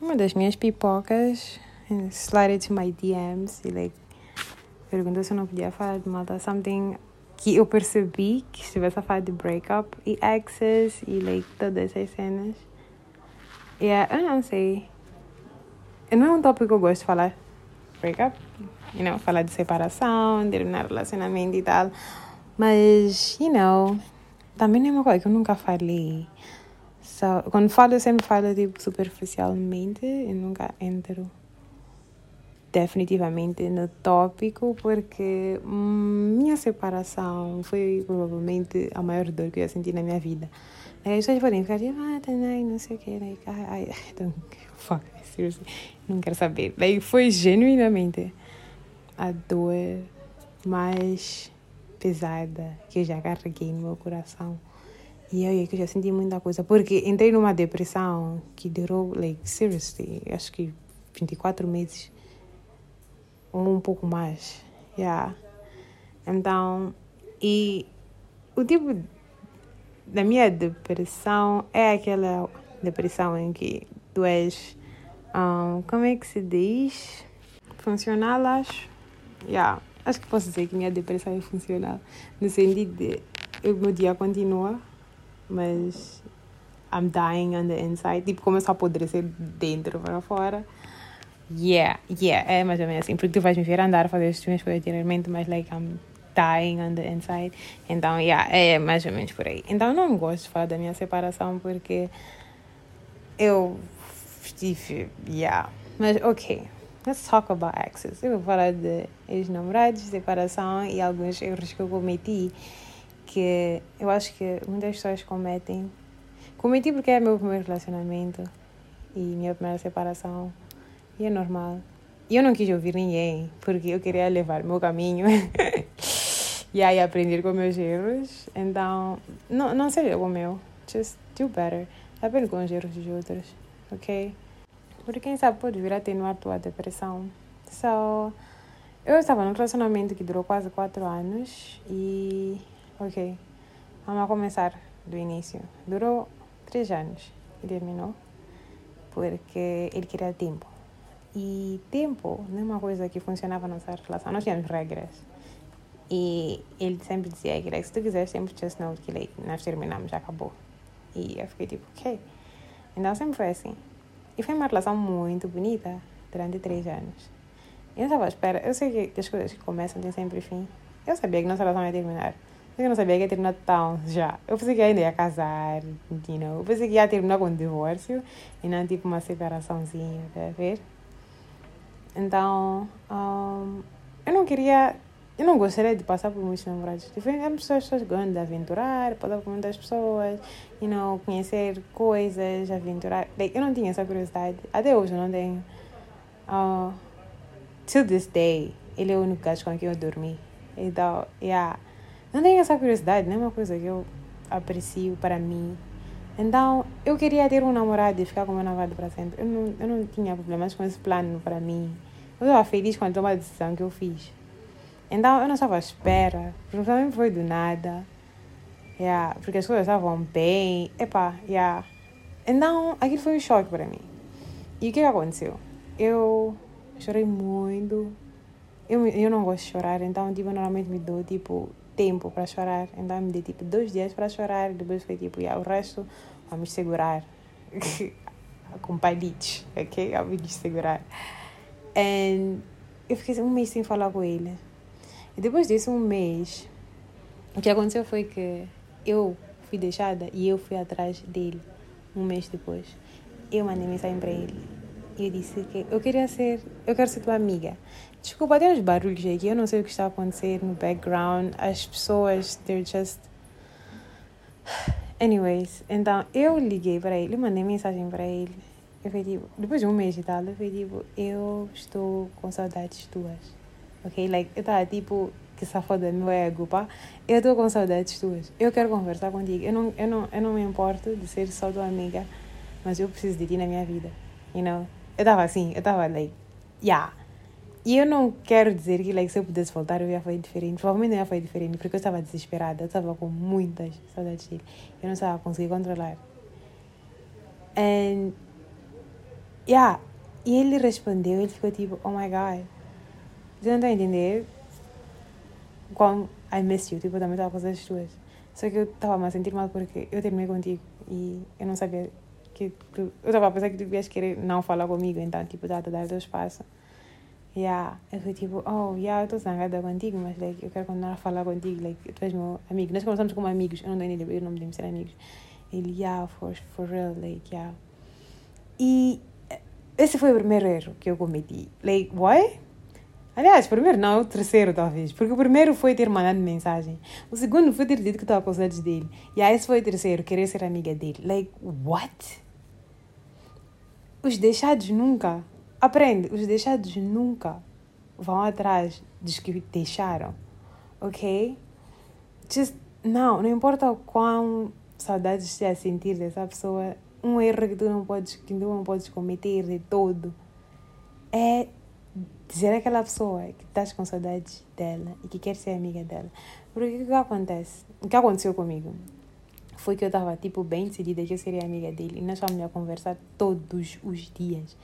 uma das minhas pipocas slide into my DMs e like, perguntou se eu não podia falar de malta. Something que eu percebi que estivesse a falar de breakup e exes e like, todas essas cenas. Yeah, eu não sei. Não é um tópico que eu gosto de falar. Breakup. You know, falar de separação, terminar relacionamento e tal. Mas, you know, também não é uma coisa que eu nunca falei. Quando falo, eu sempre falo tipo, superficialmente e nunca entro definitivamente no tópico, porque minha separação foi provavelmente a maior dor que eu senti na minha vida. As pessoas podem ficar tipo, ah, Tanai, não sei o que, like, I, fuck, seriously, não quero saber. Daí foi genuinamente a dor mais pesada que eu já carreguei no meu coração. E que eu já senti muita coisa, porque entrei numa depressão que durou, like, seriously, acho que 24 meses ou um pouco mais. Yeah. Então, e o tipo da minha depressão é aquela depressão em que tu és, um, como é que se diz? Funcional, acho. Yeah. Acho que posso dizer que minha depressão é funcional, no sentido de o meu dia continua, mas I'm dying on the inside. Tipo, começa a apodrecer dentro para fora. Yeah, yeah, é mais ou menos assim. Porque tu vais me ver andar, fazer as tuas coisas diariamente, mas like I'm dying on the inside. Então, yeah, é mais ou menos por aí. Então, não gosto de falar da minha separação porque eu estive, yeah. Mas, ok, let's talk about exes. Eu vou falar de ex-namorados, separação e alguns erros que eu cometi que eu acho que muitas pessoas cometem. Cometi porque é meu primeiro relacionamento e minha primeira separação. E é normal. E eu não quis ouvir ninguém, porque eu queria levar meu caminho e aí aprender com meus erros. Então, não, não seja o meu. Just do better. Aprende com os erros dos outros, ok? Porque quem sabe pode vir a atenuar tua depressão. So, eu estava num relacionamento que durou quase quatro anos e, ok, vamos começar do início. Durou três anos e terminou porque ele queria tempo. E tempo não é uma coisa que funcionava na nossa relação. Nós tínhamos regras. E ele sempre dizia que se tu quiseres sempre just know que like, nós terminamos, já acabou. E eu fiquei tipo, ok. Então sempre foi assim. E foi uma relação muito bonita durante três anos. Eu não estava à espera. Eu sei que as coisas que começam têm sempre fim. Eu sabia que nossa relação ia terminar. Eu não sabia que ia terminar tão já. Eu pensei que ainda ia casar, you know. Eu pensei que ia terminar com um divórcio e não tipo uma separaçãozinha, tá ver? Então, um, eu não queria, eu não gostaria de passar por muitos namorados diferentes. pessoas, pessoas gostam de aventurar, passar por muitas pessoas, you know, conhecer coisas, aventurar. Like, eu não tinha essa curiosidade. Até hoje eu não tenho. Uh, till this day, ele é o único gajo com quem eu dormi. Então, yeah. Não tenho essa curiosidade, não é uma coisa que eu aprecio para mim. Então, eu queria ter um namorado e ficar com meu namorado para sempre. Eu não, eu não tinha problemas com esse plano para mim. Eu estava feliz com a decisão que eu fiz. Então, eu não estava à espera. Porque também foi do nada. Yeah, porque as coisas estavam bem. Epá, yeah. Então, aquilo foi um choque para mim. E o que aconteceu? Eu chorei muito. Eu, eu não gosto de chorar, então, tipo, normalmente me dou, tipo, tempo para chorar. Então, me dei, tipo, dois dias para chorar. Depois foi, tipo, yeah, o resto, vamos segurar. com palitos, ok? Vamos segurar. And eu fiquei um mês sem falar com ele. E depois disso, um mês, o que aconteceu foi que eu fui deixada e eu fui atrás dele um mês depois. Eu mandei mensagem para ele. E eu disse que eu queria ser, eu quero ser tua amiga. Desculpa, tem uns barulhos aqui, eu não sei o que está a acontecer no background. As pessoas, they're just. Anyways, então eu liguei para ele, mandei mensagem para ele eu fui tipo, depois de um mês e tal, eu fui tipo, eu estou com saudades tuas. Ok? Like, eu estava tipo, que safoda meu ego, pá. Eu estou com saudades tuas. Eu quero conversar contigo. Eu não, eu, não, eu não me importo de ser só tua amiga, mas eu preciso de ti na minha vida. You know? Eu estava assim, eu estava like, yeah. E eu não quero dizer que like, se eu pudesse voltar eu ia fazer diferente. Provavelmente não ia fazer diferente, porque eu estava desesperada. Eu estava com muitas saudades dele. Eu não estava conseguindo controlar. And Yeah. E ele respondeu, ele ficou tipo, oh my god. Você não tá a entender? Como I miss you, tipo, eu também estava com as tuas. Só que eu estava a sentir mal porque eu terminei contigo e eu não sabia que tu, eu estava a pensar que tu ias querer não falar comigo, então, tipo, a dar o teu espaço. Yeah, eu fui tipo, oh, yeah, eu estou zangada contigo, mas like, eu quero continuar a falar contigo, like, tu és meu amigo. Nós conversamos como amigos, eu não tenho nem eu não podemos ser amigos. Ele, yeah, for, for real, like, yeah. E esse foi o primeiro erro que eu cometi. Like, what? Aliás, primeiro não, o terceiro talvez. Porque o primeiro foi ter mandado mensagem. O segundo foi ter dito que estava com saudades dele. E aí esse foi o terceiro, querer ser amiga dele. Like, what? Os deixados nunca. Aprende, os deixados nunca vão atrás dos que deixaram. Ok? Just, não, não importa o quão saudades esteja a sentir dessa pessoa, um erro que tu não podes, que tu não podes cometer de todo é dizer àquela pessoa que estás com saudades dela e que quer ser amiga dela. Porque o que acontece? O que aconteceu comigo? Foi que eu estava, tipo, bem decidida que eu seria amiga dele. E nós estávamos a conversar todos os dias.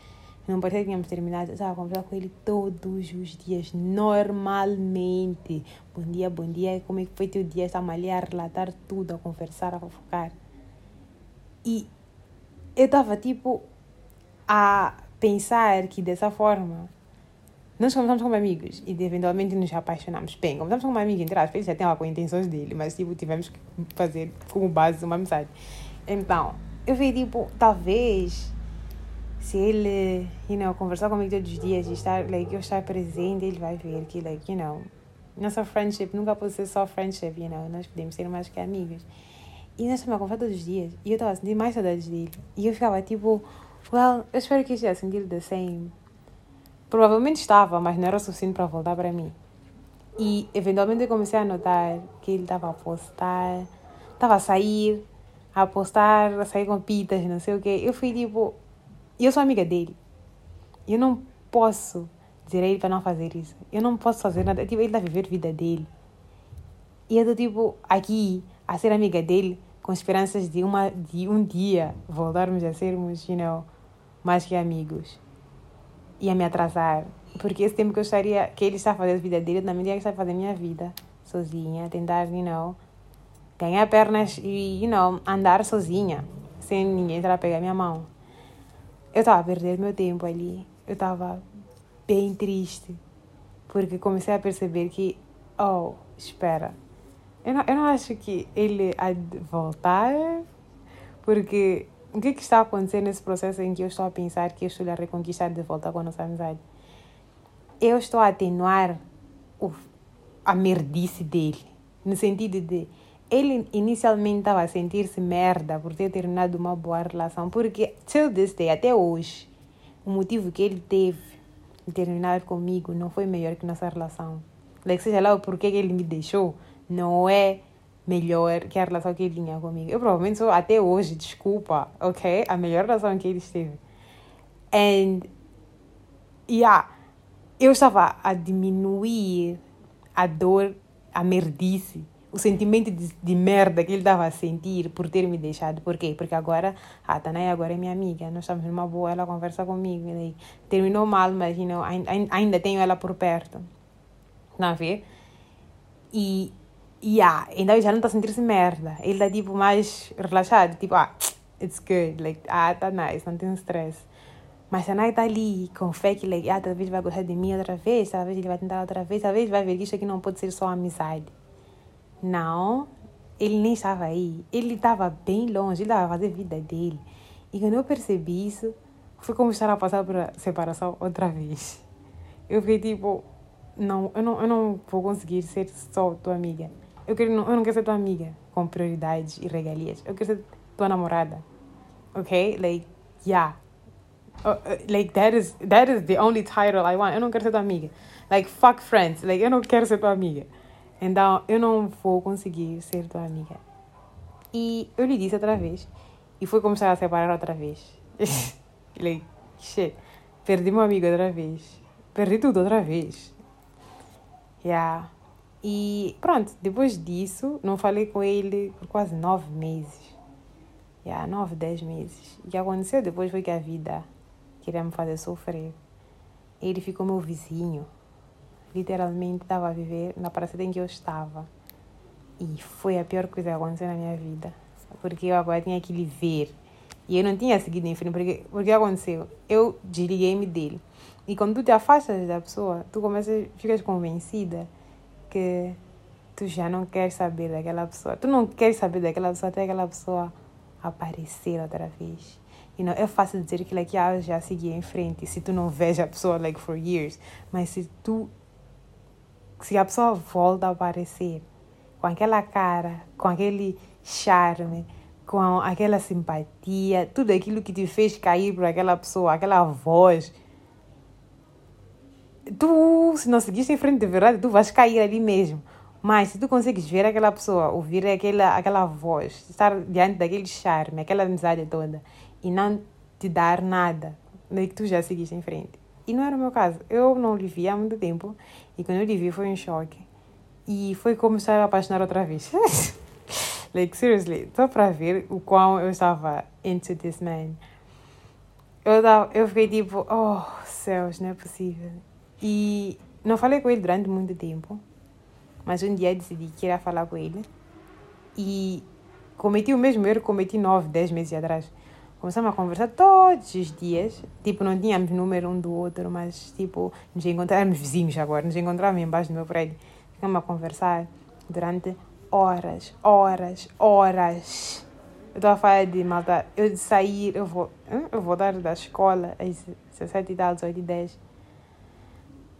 Não parecia que tínhamos terminado. Eu estava a conversar com ele todos os dias, normalmente. Bom dia, bom dia. Como é que foi teu dia? Estamos ali a relatar tudo, a conversar, a fofocar. E eu estava, tipo, a pensar que dessa forma nós começamos como amigos e eventualmente nos apaixonamos. Bem, começamos como amigos, entre aspas, ele já tem com intenções dele, mas tipo, tivemos que fazer como base uma amizade. Então, eu vi tipo, talvez se ele, you know, conversar comigo todos os dias e estar, like, eu estar presente, ele vai ver que, like, you know, nossa friendship nunca pode ser só friendship, you know, nós podemos ser mais que amigos. E nós estamos a conversar todos os dias e eu estava a sentir mais saudades dele. E eu ficava tipo, well, eu espero que esteja a sentir the same. Provavelmente estava, mas não era suficiente para voltar para mim. E eventualmente eu comecei a notar que ele estava a postar, estava a sair, a postar, a sair com pitas, não sei o quê. Eu fui tipo, eu sou amiga dele. Eu não posso dizer a ele para não fazer isso. Eu não posso fazer nada. Tipo, ele está a viver a vida dele. E eu estou tipo aqui a ser amiga dele com esperanças de, uma, de um dia voltarmos a sermos, you know, mais que amigos ia me atrasar. Porque esse tempo que eu estaria, que ele está fazer a vida dele, eu também que estar fazer a minha vida sozinha, tentar, you know, ganhar pernas e, you know, andar sozinha, sem ninguém entrar a pegar minha mão. Eu estava a perder meu tempo ali. Eu estava bem triste. Porque comecei a perceber que, oh, espera. Eu não, eu não acho que ele há de voltar, porque o que, que está acontecendo nesse processo em que eu estou a pensar que eu estou a reconquistar de volta com a nossa amizade? Eu estou a atenuar o, a merdice dele, no sentido de ele inicialmente estava a sentir-se merda por ter terminado uma boa relação, porque till this day, até hoje, o motivo que ele teve de terminar comigo não foi melhor que nossa relação. Like, seja lá o porquê que ele me deixou, não é melhor que a relação que ele tinha comigo. Eu provavelmente sou até hoje, desculpa, ok? A melhor relação que ele esteve. And, yeah, eu estava a diminuir a dor, a merdice, o sentimento de, de merda que ele estava a sentir por ter me deixado. Por quê? Porque agora, a Tanay agora é minha amiga, nós estamos numa boa, ela conversa comigo. Daí, terminou mal, mas you know, ainda tenho ela por perto. Não a ver? E yeah, então já não está a sentir-se merda. Ele está tipo mais relaxado, tipo, ah, it's good, like, ah, tá nice, não tem stress. Mas a Nai está ali com fé que, like, ah, talvez vai gostar de mim outra vez, talvez ele vai tentar outra vez, talvez vai ver que isso aqui não pode ser só amizade. Não, ele nem estava aí. Ele estava bem longe, ele estava a fazer vida dele. E quando eu percebi isso, foi como estar a passar por separação outra vez. Eu fiquei tipo, não, eu não, eu não vou conseguir ser só tua amiga. Eu, quero, eu não quero ser tua amiga com prioridades e regalias. Eu quero ser tua namorada. Ok? Like, yeah. Uh, uh, like, that is, that is the only title I want. Eu não quero ser tua amiga. Like, fuck friends. Like, eu não quero ser tua amiga. Então, eu não vou conseguir ser tua amiga. E eu lhe disse outra vez. E foi começar a separar outra vez. like, shit. Perdi meu amigo outra vez. Perdi tudo outra vez. Yeah. E pronto, depois disso, não falei com ele por quase nove meses. Já, yeah, nove, dez meses. O que aconteceu depois foi que a vida queria me fazer sofrer. Ele ficou meu vizinho. Literalmente estava a viver na praça em que eu estava. E foi a pior coisa que aconteceu na minha vida. Porque eu agora tinha que lhe ver. E eu não tinha seguido em frente. Porque o que aconteceu? Eu desliguei-me dele. E quando tu te afastas da pessoa, tu começas, ficas convencida que tu já não queres saber daquela pessoa. Tu não queres saber daquela pessoa até aquela pessoa aparecer outra vez. You know, é fácil dizer que like, ah, já segui em frente se tu não vês a pessoa like for years. Mas se tu se a pessoa volta a aparecer com aquela cara, com aquele charme, com aquela simpatia, tudo aquilo que te fez cair por aquela pessoa, aquela voz, tu, se não seguiste em frente de verdade, tu vais cair ali mesmo. Mas se tu consegues ver aquela pessoa, ouvir aquela, aquela voz, estar diante daquele charme, aquela amizade toda, e não te dar nada, daí que tu já seguiste em frente. E não era o meu caso. Eu não lhe vi há muito tempo, e quando eu lhe vi foi um choque. E foi como se eu me apaixonar outra vez. like, seriously, só para ver o quão eu estava into this man. Eu, eu fiquei tipo, oh, céus, não é possível. E não falei com ele durante muito tempo, mas um dia decidi que ia falar com ele. E cometi o mesmo erro que cometi nove, dez meses atrás. Começamos a conversar todos os dias. Tipo, não tínhamos número um do outro, mas tipo, nos encontrávamos vizinhos agora, nos encontrávamos embaixo do meu prédio. Ficamos a conversar durante horas, horas, horas. Eu estou a falar de malta. Eu de sair, eu vou, eu vou dar da escola às 17 e tal, 18 e 10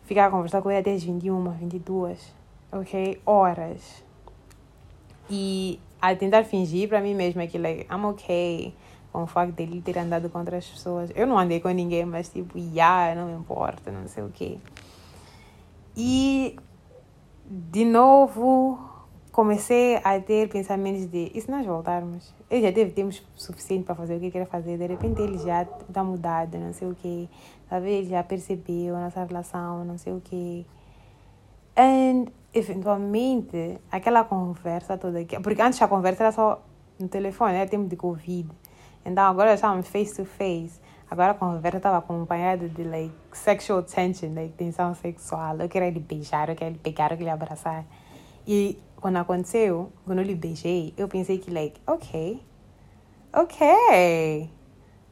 ficar a conversar com ele até as 21, 22, ok? Horas. E a tentar fingir para mim mesma que, like, I'm okay com o facto dele ter andado com outras pessoas. Eu não andei com ninguém, mas tipo, yeah, não me importa, não sei o quê. E, de novo, comecei a ter pensamentos de, e se nós voltarmos? Ele já teve tempo suficiente para fazer o que queria fazer, de repente ele já está mudado, não sei o quê. Talvez já percebeu a nossa relação, não sei o quê. E, eventualmente, aquela conversa toda aqui. Porque antes a conversa era só no telefone, era tempo de Covid. Então agora estávamos face to face. Agora a conversa estava acompanhada de like, sexual tension, like, tensão sexual. Eu queria lhe beijar, eu queria lhe pegar, eu queria lhe abraçar. E quando aconteceu, quando eu lhe beijei, eu pensei que, like, ok, ok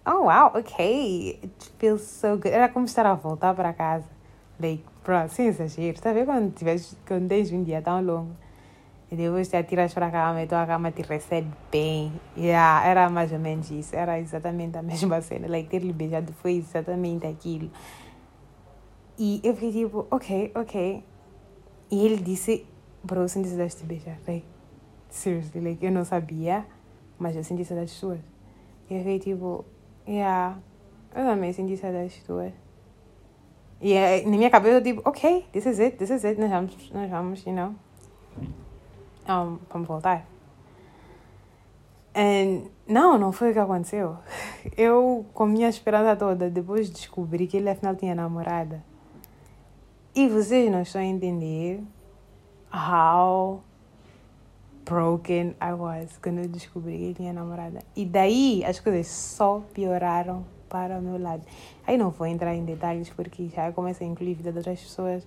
oh wow, ok, it feels so good. Era como estar a voltar para casa. Like, bro, sem exagero. Tá vendo quando, tiveres, quando tens um dia tão longo e depois te atiras para a cama e tua cama te recebe bem. Yeah, era mais ou menos isso. Era exatamente a mesma cena. Like, ter-lhe beijado foi exatamente aquilo. E eu fiquei tipo, ok, ok. E ele disse, bro, senti saudades de te beijar. Like, seriously, like, eu não sabia, mas eu senti saudades suas. E eu fiquei tipo, Yeah. Eu também senti saudades tuas. E é, na minha cabeça eu tipo, ok, this is it, this is it, nós vamos, nós vamos, you know. Um, vamos voltar. And, não, não foi o que aconteceu. Eu, com minha esperança toda, depois descobri que ele afinal tinha namorada. E vocês não estão a entender how broken I was quando eu descobri que tinha namorada. E daí as coisas só pioraram para o meu lado. Aí não vou entrar em detalhes porque já começa a incluir a vida de outras pessoas.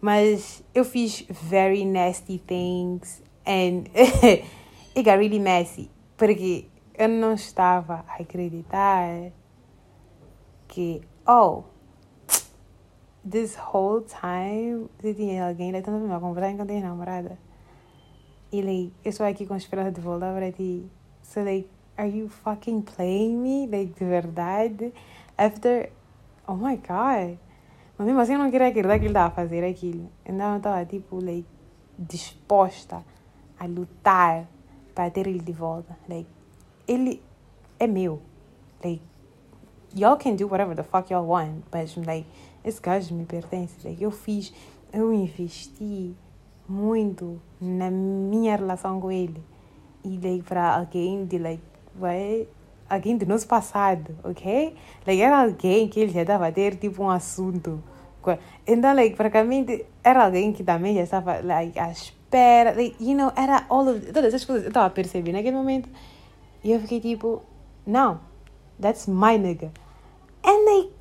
Mas eu fiz very nasty things and it got really messy. Porque eu não estava a acreditar que, oh, this whole time você tinha alguém, ele estava me conversar enquanto tinha namorada. E like, eu estou aqui com a esperança de voltar para ti. So like, are you fucking playing me? Like, de verdade? After, oh my god. Mas mesmo assim eu não queria acreditar que ele estava a fazer aquilo. Então eu estava tipo, like, disposta a lutar para ter ele de volta. Like, ele é meu. Like, y'all can do whatever the fuck y'all want. But like, esse gajo me pertence. Like, eu fiz, eu investi muito na minha relação com ele. E like, para alguém de like, vai, alguém do nosso passado, ok? Like, era alguém que ele já estava a ter tipo um assunto. Então, like, praticamente era alguém que também já estava like, à espera. Like, you know, era all of, todas essas coisas eu estava a perceber naquele momento. E eu fiquei tipo, não, that's my nigga. And like,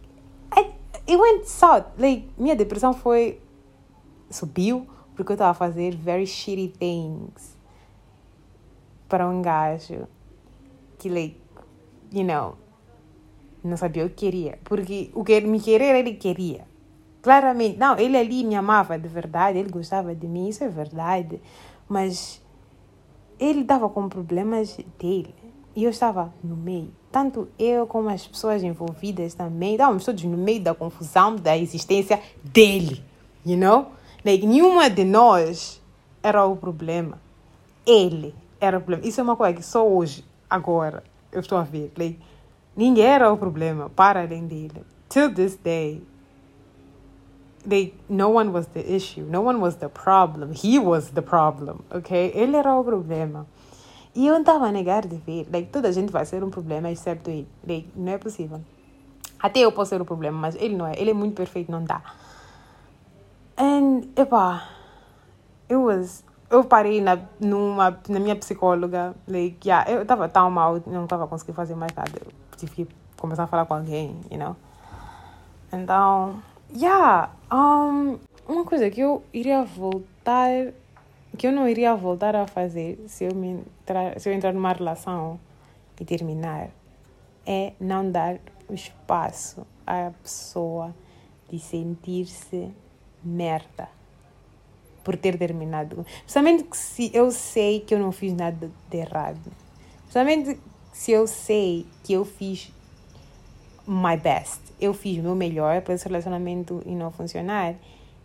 it went south. Like, minha depressão foi. subiu porque eu estava a fazer very shitty things para um gajo que, like, you know, não sabia o que queria. Porque o que ele me querer, ele queria. Claramente, não, ele ali me amava de verdade, ele gostava de mim, isso é verdade. Mas ele estava com problemas dele e eu estava no meio. Tanto eu como as pessoas envolvidas também, estávamos todos no meio da confusão da existência dele, you know? Like, nenhuma de nós era o problema. Ele era o problema. Isso é uma coisa que só hoje, agora, eu estou a ver. Like, ninguém era o problema para além dele. Till this day, they, no one was the issue. No one was the problem. He was the problem, ok? Ele era o problema. E eu estava a negar de ver. Like, toda a gente vai ser um problema, exceto ele. Like, não é possível. Até eu posso ser o problema, mas ele não é. Ele é muito perfeito, não dá. And, epá, it was... Eu parei na, numa, na minha psicóloga, like, yeah, eu estava tão mal, não estava conseguindo fazer mais nada. Eu tive que começar a falar com alguém, you know? Então, yeah, um, uma coisa que eu iria voltar, que eu não iria voltar a fazer se eu, me entrar, se eu entrar numa relação e terminar, é não dar espaço à pessoa de sentir-se merda por ter terminado. Principalmente se eu sei que eu não fiz nada de errado. Principalmente se eu sei que eu fiz my best. Eu fiz o meu melhor para esse relacionamento e não funcionar.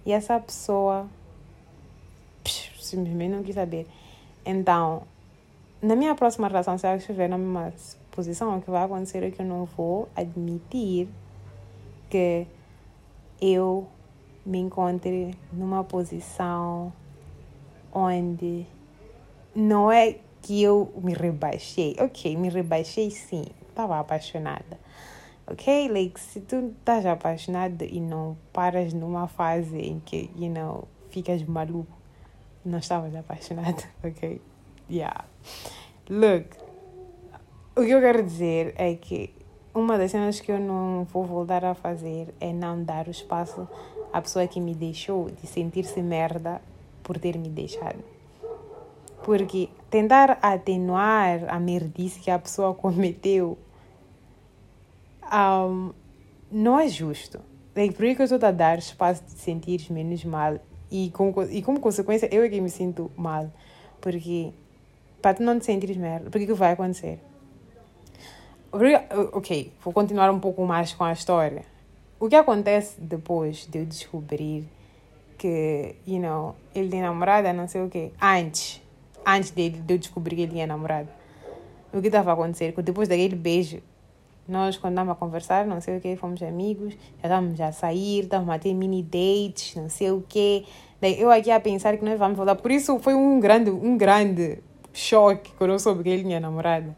E essa pessoa psh, simplesmente não quis saber. Então, na minha próxima relação, se eu estiver na mesma posição, o que vai acontecer é que eu não vou admitir que eu me encontre numa posição onde não é que eu me rebaixei. Ok, me rebaixei sim, estava apaixonada. Ok, like, se tu estás apaixonado e não paras numa fase em que, you know, ficas maluco, não estavas apaixonado, ok? Yeah. Look, o que eu quero dizer é que uma das cenas que eu não vou voltar a fazer é não dar o espaço a pessoa que me deixou de sentir-se merda por ter me deixado. Porque tentar atenuar a merdice que a pessoa cometeu um, não é justo. É por isso que eu estou a dar espaço de sentir menos mal. E, com, e como consequência, eu é que me sinto mal. Porque, para tu não te sentires merda, porque o que vai acontecer? Ok, vou continuar um pouco mais com a história o que acontece depois de eu descobrir que, you know, ele tem namorada, não sei o quê, antes, antes de, eu descobrir que ele tinha namorada, o que estava a acontecer? Depois daquele beijo, nós, quando estávamos a conversar, não sei o quê, fomos amigos, já estávamos a sair, estávamos a ter mini dates, não sei o quê. Daí eu aqui a pensar que nós vamos voltar. Por isso foi um grande, um grande choque quando eu soube que ele tinha namorada.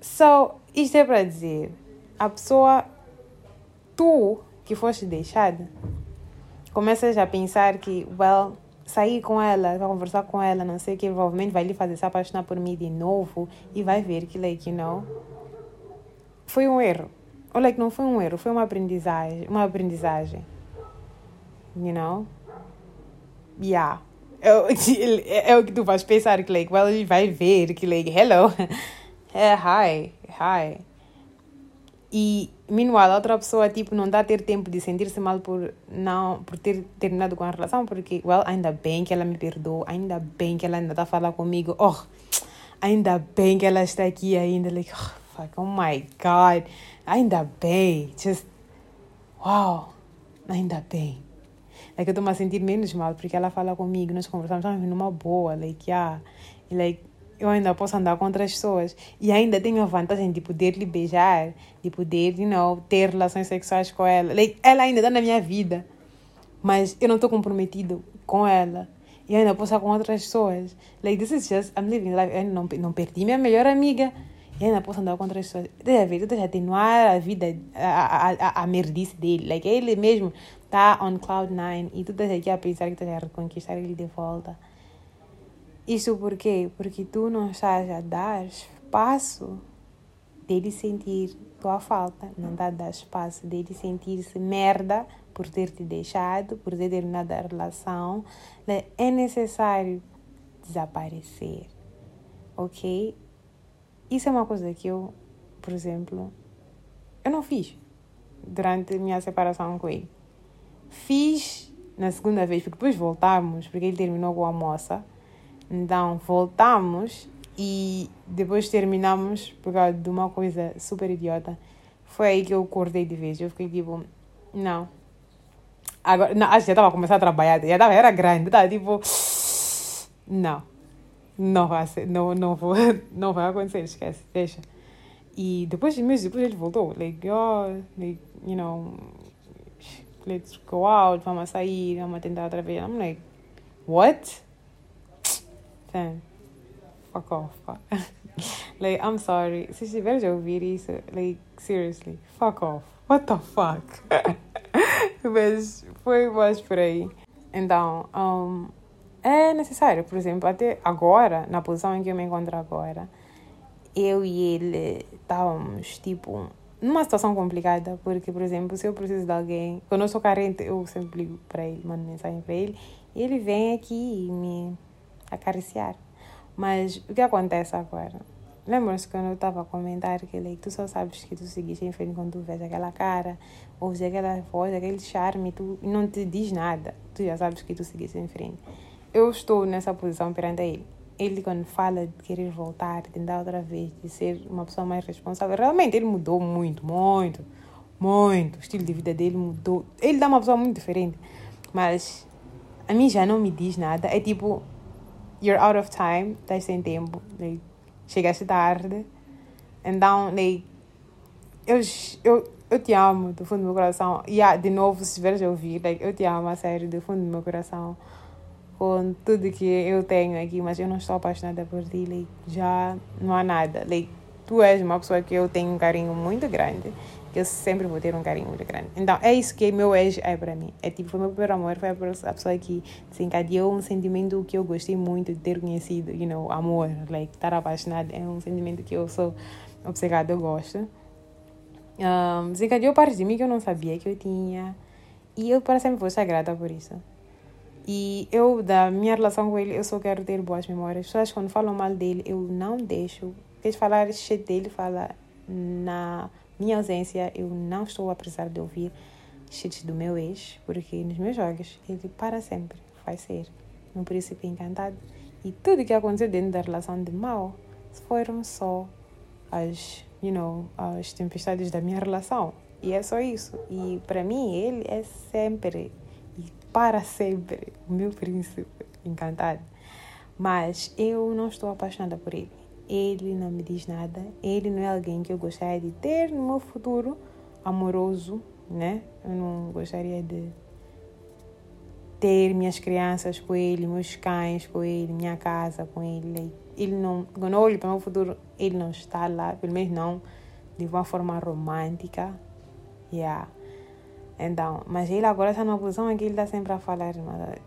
So, isto é para dizer, a pessoa tu que foste deixada, começas a pensar que, well, sair com ela, conversar com ela, não sei o que, provavelmente vai lhe fazer se apaixonar por mim de novo e vai ver que, like, you know, foi um erro. Ou, like, não foi um erro, foi uma aprendizagem, uma aprendizagem. You know? Yeah. É, é, o que tu vais pensar, que, like, well, ele vai ver que, like, hello. É, hi, hi. E, meanwhile, a outra pessoa, tipo, não dá a ter tempo de sentir-se mal por não por ter terminado com a relação, porque, well, ainda bem que ela me perdoou, ainda bem que ela ainda está a falar comigo, oh, ainda bem que ela está aqui ainda, like, oh, fuck, oh my God, ainda bem, just, wow, ainda bem. Like, eu estou-me a sentir menos mal, porque ela fala comigo, nós conversamos, estamos numa boa, like, yeah, e, like, eu ainda posso andar com outras pessoas e ainda tenho a vantagem de poder lhe beijar, de poder, you know, ter relações sexuais com ela. Ela ainda está na minha vida, mas eu não estou comprometido com ela. E ainda posso estar com outras pessoas. Like, this is just, I'm living life. Eu não, não perdi minha melhor amiga. E ainda posso andar com outras pessoas. Deixa ver, deixa atenuar a vida, a, a, a, a merdice dele. Like, ele mesmo está on cloud nine e tu estás aqui a pensar que estás a reconquistar ele de volta. Isso por quê? Porque tu não estás a dar espaço dele sentir tua falta, não dá dar espaço dele sentir-se merda por ter te deixado, por ter terminado a relação. É necessário desaparecer, ok? Isso é uma coisa que eu, por exemplo, eu não fiz durante a minha separação com ele. Fiz na segunda vez, porque depois voltamos, porque ele terminou com a moça. Então voltamos e depois terminamos por causa de uma coisa super idiota. Foi aí que eu acordei de vez. Eu fiquei tipo, não. Agora, não, acho que já estava a começar a trabalhar, já tava, era grande, estava tipo, não, não vai ser, não, não, vou, não vai acontecer, esquece, deixa. E depois, meses depois ele voltou, like, oh, like, you know, let's go out, vamos sair, vamos tentar outra vez. I'm like, what? Damn. Fuck off. like, I'm sorry. Se estiveres a ouvir isso, like, seriously, fuck off. What the fuck? Mas foi mais por aí. Então, um, é necessário, por exemplo, até agora, na posição em que eu me encontro agora, eu e ele estávamos, tipo, numa situação complicada, porque, por exemplo, se eu preciso de alguém, quando eu sou carente, eu sempre ligo para ele, mando mensagem para ele, e ele vem aqui me acariciar. Mas o que acontece agora? Lembra-se quando eu estava a comentar que like, tu só sabes que tu seguiste em frente quando tu vês aquela cara, ouves aquela voz, aquele charme, tu não te diz nada. Tu já sabes que tu seguiste em frente. Eu estou nessa posição perante ele ele quando fala de querer voltar, de tentar outra vez, de ser uma pessoa mais responsável, realmente ele mudou muito, muito, muito. O estilo de vida dele mudou. Ele dá uma pessoa muito diferente. Mas a mim já não me diz nada. É tipo, you're out of time, estás sem tempo, like, chegaste tarde. Então, like, eu, eu, eu te amo do fundo do meu coração. E yeah, de novo, se estiveres a ouvir, like, eu te amo a sério do fundo do meu coração com tudo que eu tenho aqui, mas eu não estou apaixonada por ti, like, já não há nada. Like, tu és uma pessoa que eu tenho um carinho muito grande, que eu sempre vou ter um carinho muito grande. Então, é isso que meu ex é para mim. É tipo, foi meu primeiro amor, foi a pessoa que desencadeou um sentimento que eu gostei muito de ter conhecido, you know, amor, like, estar apaixonado é um sentimento que eu sou obcecada, eu gosto. Um, desencadeou parte de mim que eu não sabia que eu tinha, e eu para sempre vou estar grata por isso. E eu, da minha relação com ele, eu só quero ter boas memórias. As pessoas, quando falam mal dele, eu não deixo. Queres falar shit dele, fala na minha ausência. Eu não estou a precisar de ouvir shit do meu ex, porque nos meus jogos, ele para sempre vai ser um príncipe encantado. E tudo que aconteceu dentro da relação de mal foram só as, you know, as tempestades da minha relação. E é só isso. E para mim, ele é sempre para sempre o meu príncipe encantado. Mas eu não estou apaixonada por ele. Ele não me diz nada. Ele não é alguém que eu gostaria de ter no meu futuro amoroso, né? Eu não gostaria de ter minhas crianças com ele, meus cães com ele, minha casa com ele. Ele não, quando eu olho para o meu futuro, ele não está lá, pelo menos não de uma forma romântica. Yeah. Então, mas ele agora está numa posição em que ele está sempre a falar,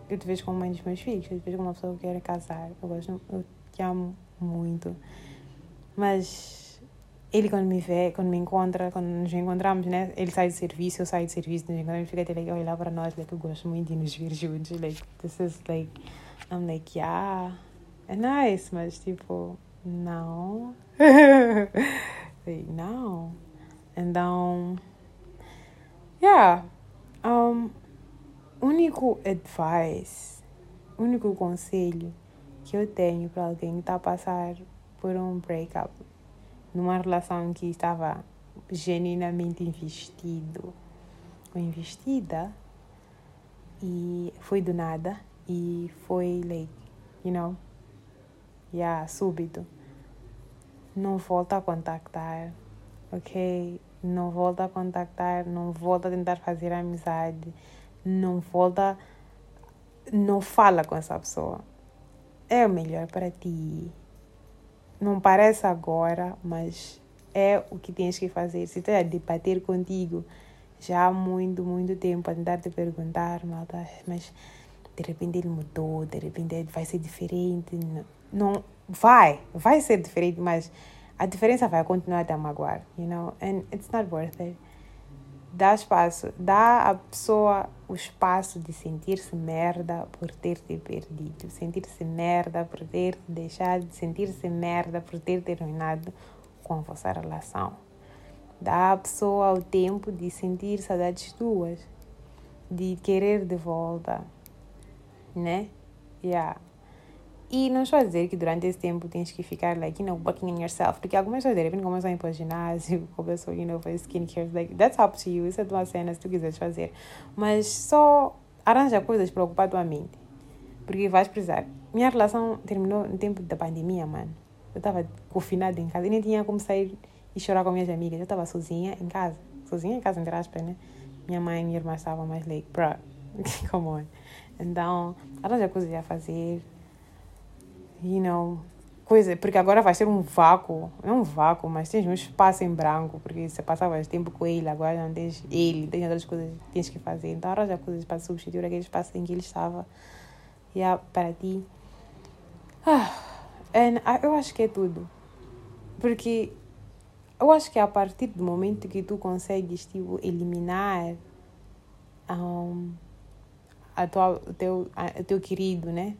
eu te vejo como mãe dos meus filhos, eu te vejo como uma pessoa que quer casar, eu, gosto, eu te amo muito. Mas ele quando me vê, quando me encontra, quando nos encontramos, né? Ele sai de serviço, eu saio de serviço, nos encontramos, fica até like, olhar para nós, like, eu gosto muito de nos ver juntos, like, this is like, I'm like, yeah, é nice, mas tipo, não. like, não. Então... Yeah. Um, único advice, único conselho que eu tenho para alguém que está a passar por um breakup, numa relação que estava genuinamente investido ou investida e foi do nada e foi like, you know, yeah, súbito. Não volta a contactar, ok? não volta a contactar, não volta a tentar fazer amizade, não volta, não fala com essa pessoa. É o melhor para ti. Não parece agora, mas é o que tens que fazer. Se está a debater contigo já há muito, muito tempo, a tentar te perguntar, malta, mas de repente ele mudou, de repente vai ser diferente. Não, vai, vai ser diferente, mas a diferença vai continuar a te magoar, you know, and it's not worth it. Dá espaço, dá à pessoa o espaço de sentir-se merda por ter te perdido, sentir-se merda por ter te deixado, sentir-se merda por ter terminado com a vossa relação. Dá à pessoa o tempo de sentir saudades tuas, de querer de volta, né? Yeah. E não estou a dizer que durante esse tempo tens que ficar, like, you know, working on yourself. Porque algumas pessoas, de repente, começam a ir para o ginásio, começam, you know, fazer skincare. Like, that's up to you. Isso é tua cena, se tu quiseres fazer. Mas só arranja coisas para ocupar tua mente. Porque vais precisar. Minha relação terminou no tempo da pandemia, mano. Eu estava confinada em casa. e nem tinha como sair e chorar com minhas amigas. Eu estava sozinha em casa. Sozinha em casa, entre aspas, né? Minha mãe e minha irmã estavam mais like, bro, come on. Então, arranja coisas a fazer you know, coisa, porque agora vai ser um vácuo, é um vácuo, mas tens um espaço em branco, porque você passava tempo com ele, agora não tens ele, tens outras coisas que tens que fazer. Então arranja coisas para substituir aquele espaço em que ele estava. E yeah, para ti. Ah, and eu acho que é tudo. Porque eu acho que a partir do momento que tu consegues tipo, eliminar um, a tua, o, teu, a, o teu querido, né?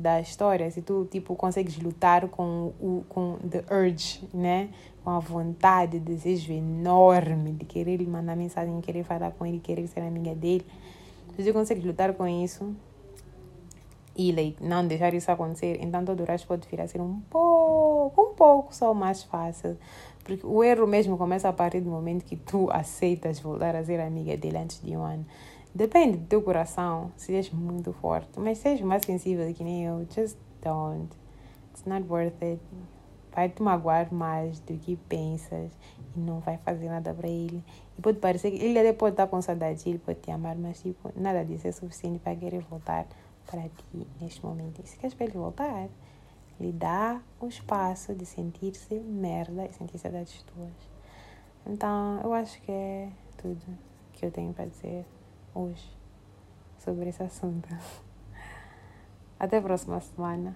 Da história, se tu tipo consegues lutar com o com the urge, né, com a vontade, o desejo enorme de querer lhe mandar mensagem, querer falar com ele, querer ser amiga dele, se tu consegues lutar com isso e like, não deixar isso acontecer, então todo o resto pode vir a ser um pouco, um pouco só mais fácil. Porque o erro mesmo começa a partir do momento que tu aceitas voltar a ser amiga dele antes de um ano. Depende do teu coração, se és muito forte. Mas se és mais sensível que nem eu, just don't. It's not worth it. Vai te magoar mais do que pensas e não vai fazer nada para ele. E pode parecer que ele até pode estar com saudade, ele pode te amar, mas tipo, nada disso é suficiente para querer voltar para ti neste momento. E se queres para ele voltar, lhe dá o espaço de sentir-se merda e sentir saudades tuas. Então, eu acho que é tudo que eu tenho para dizer hoje sobre esse assunto. Até a próxima semana.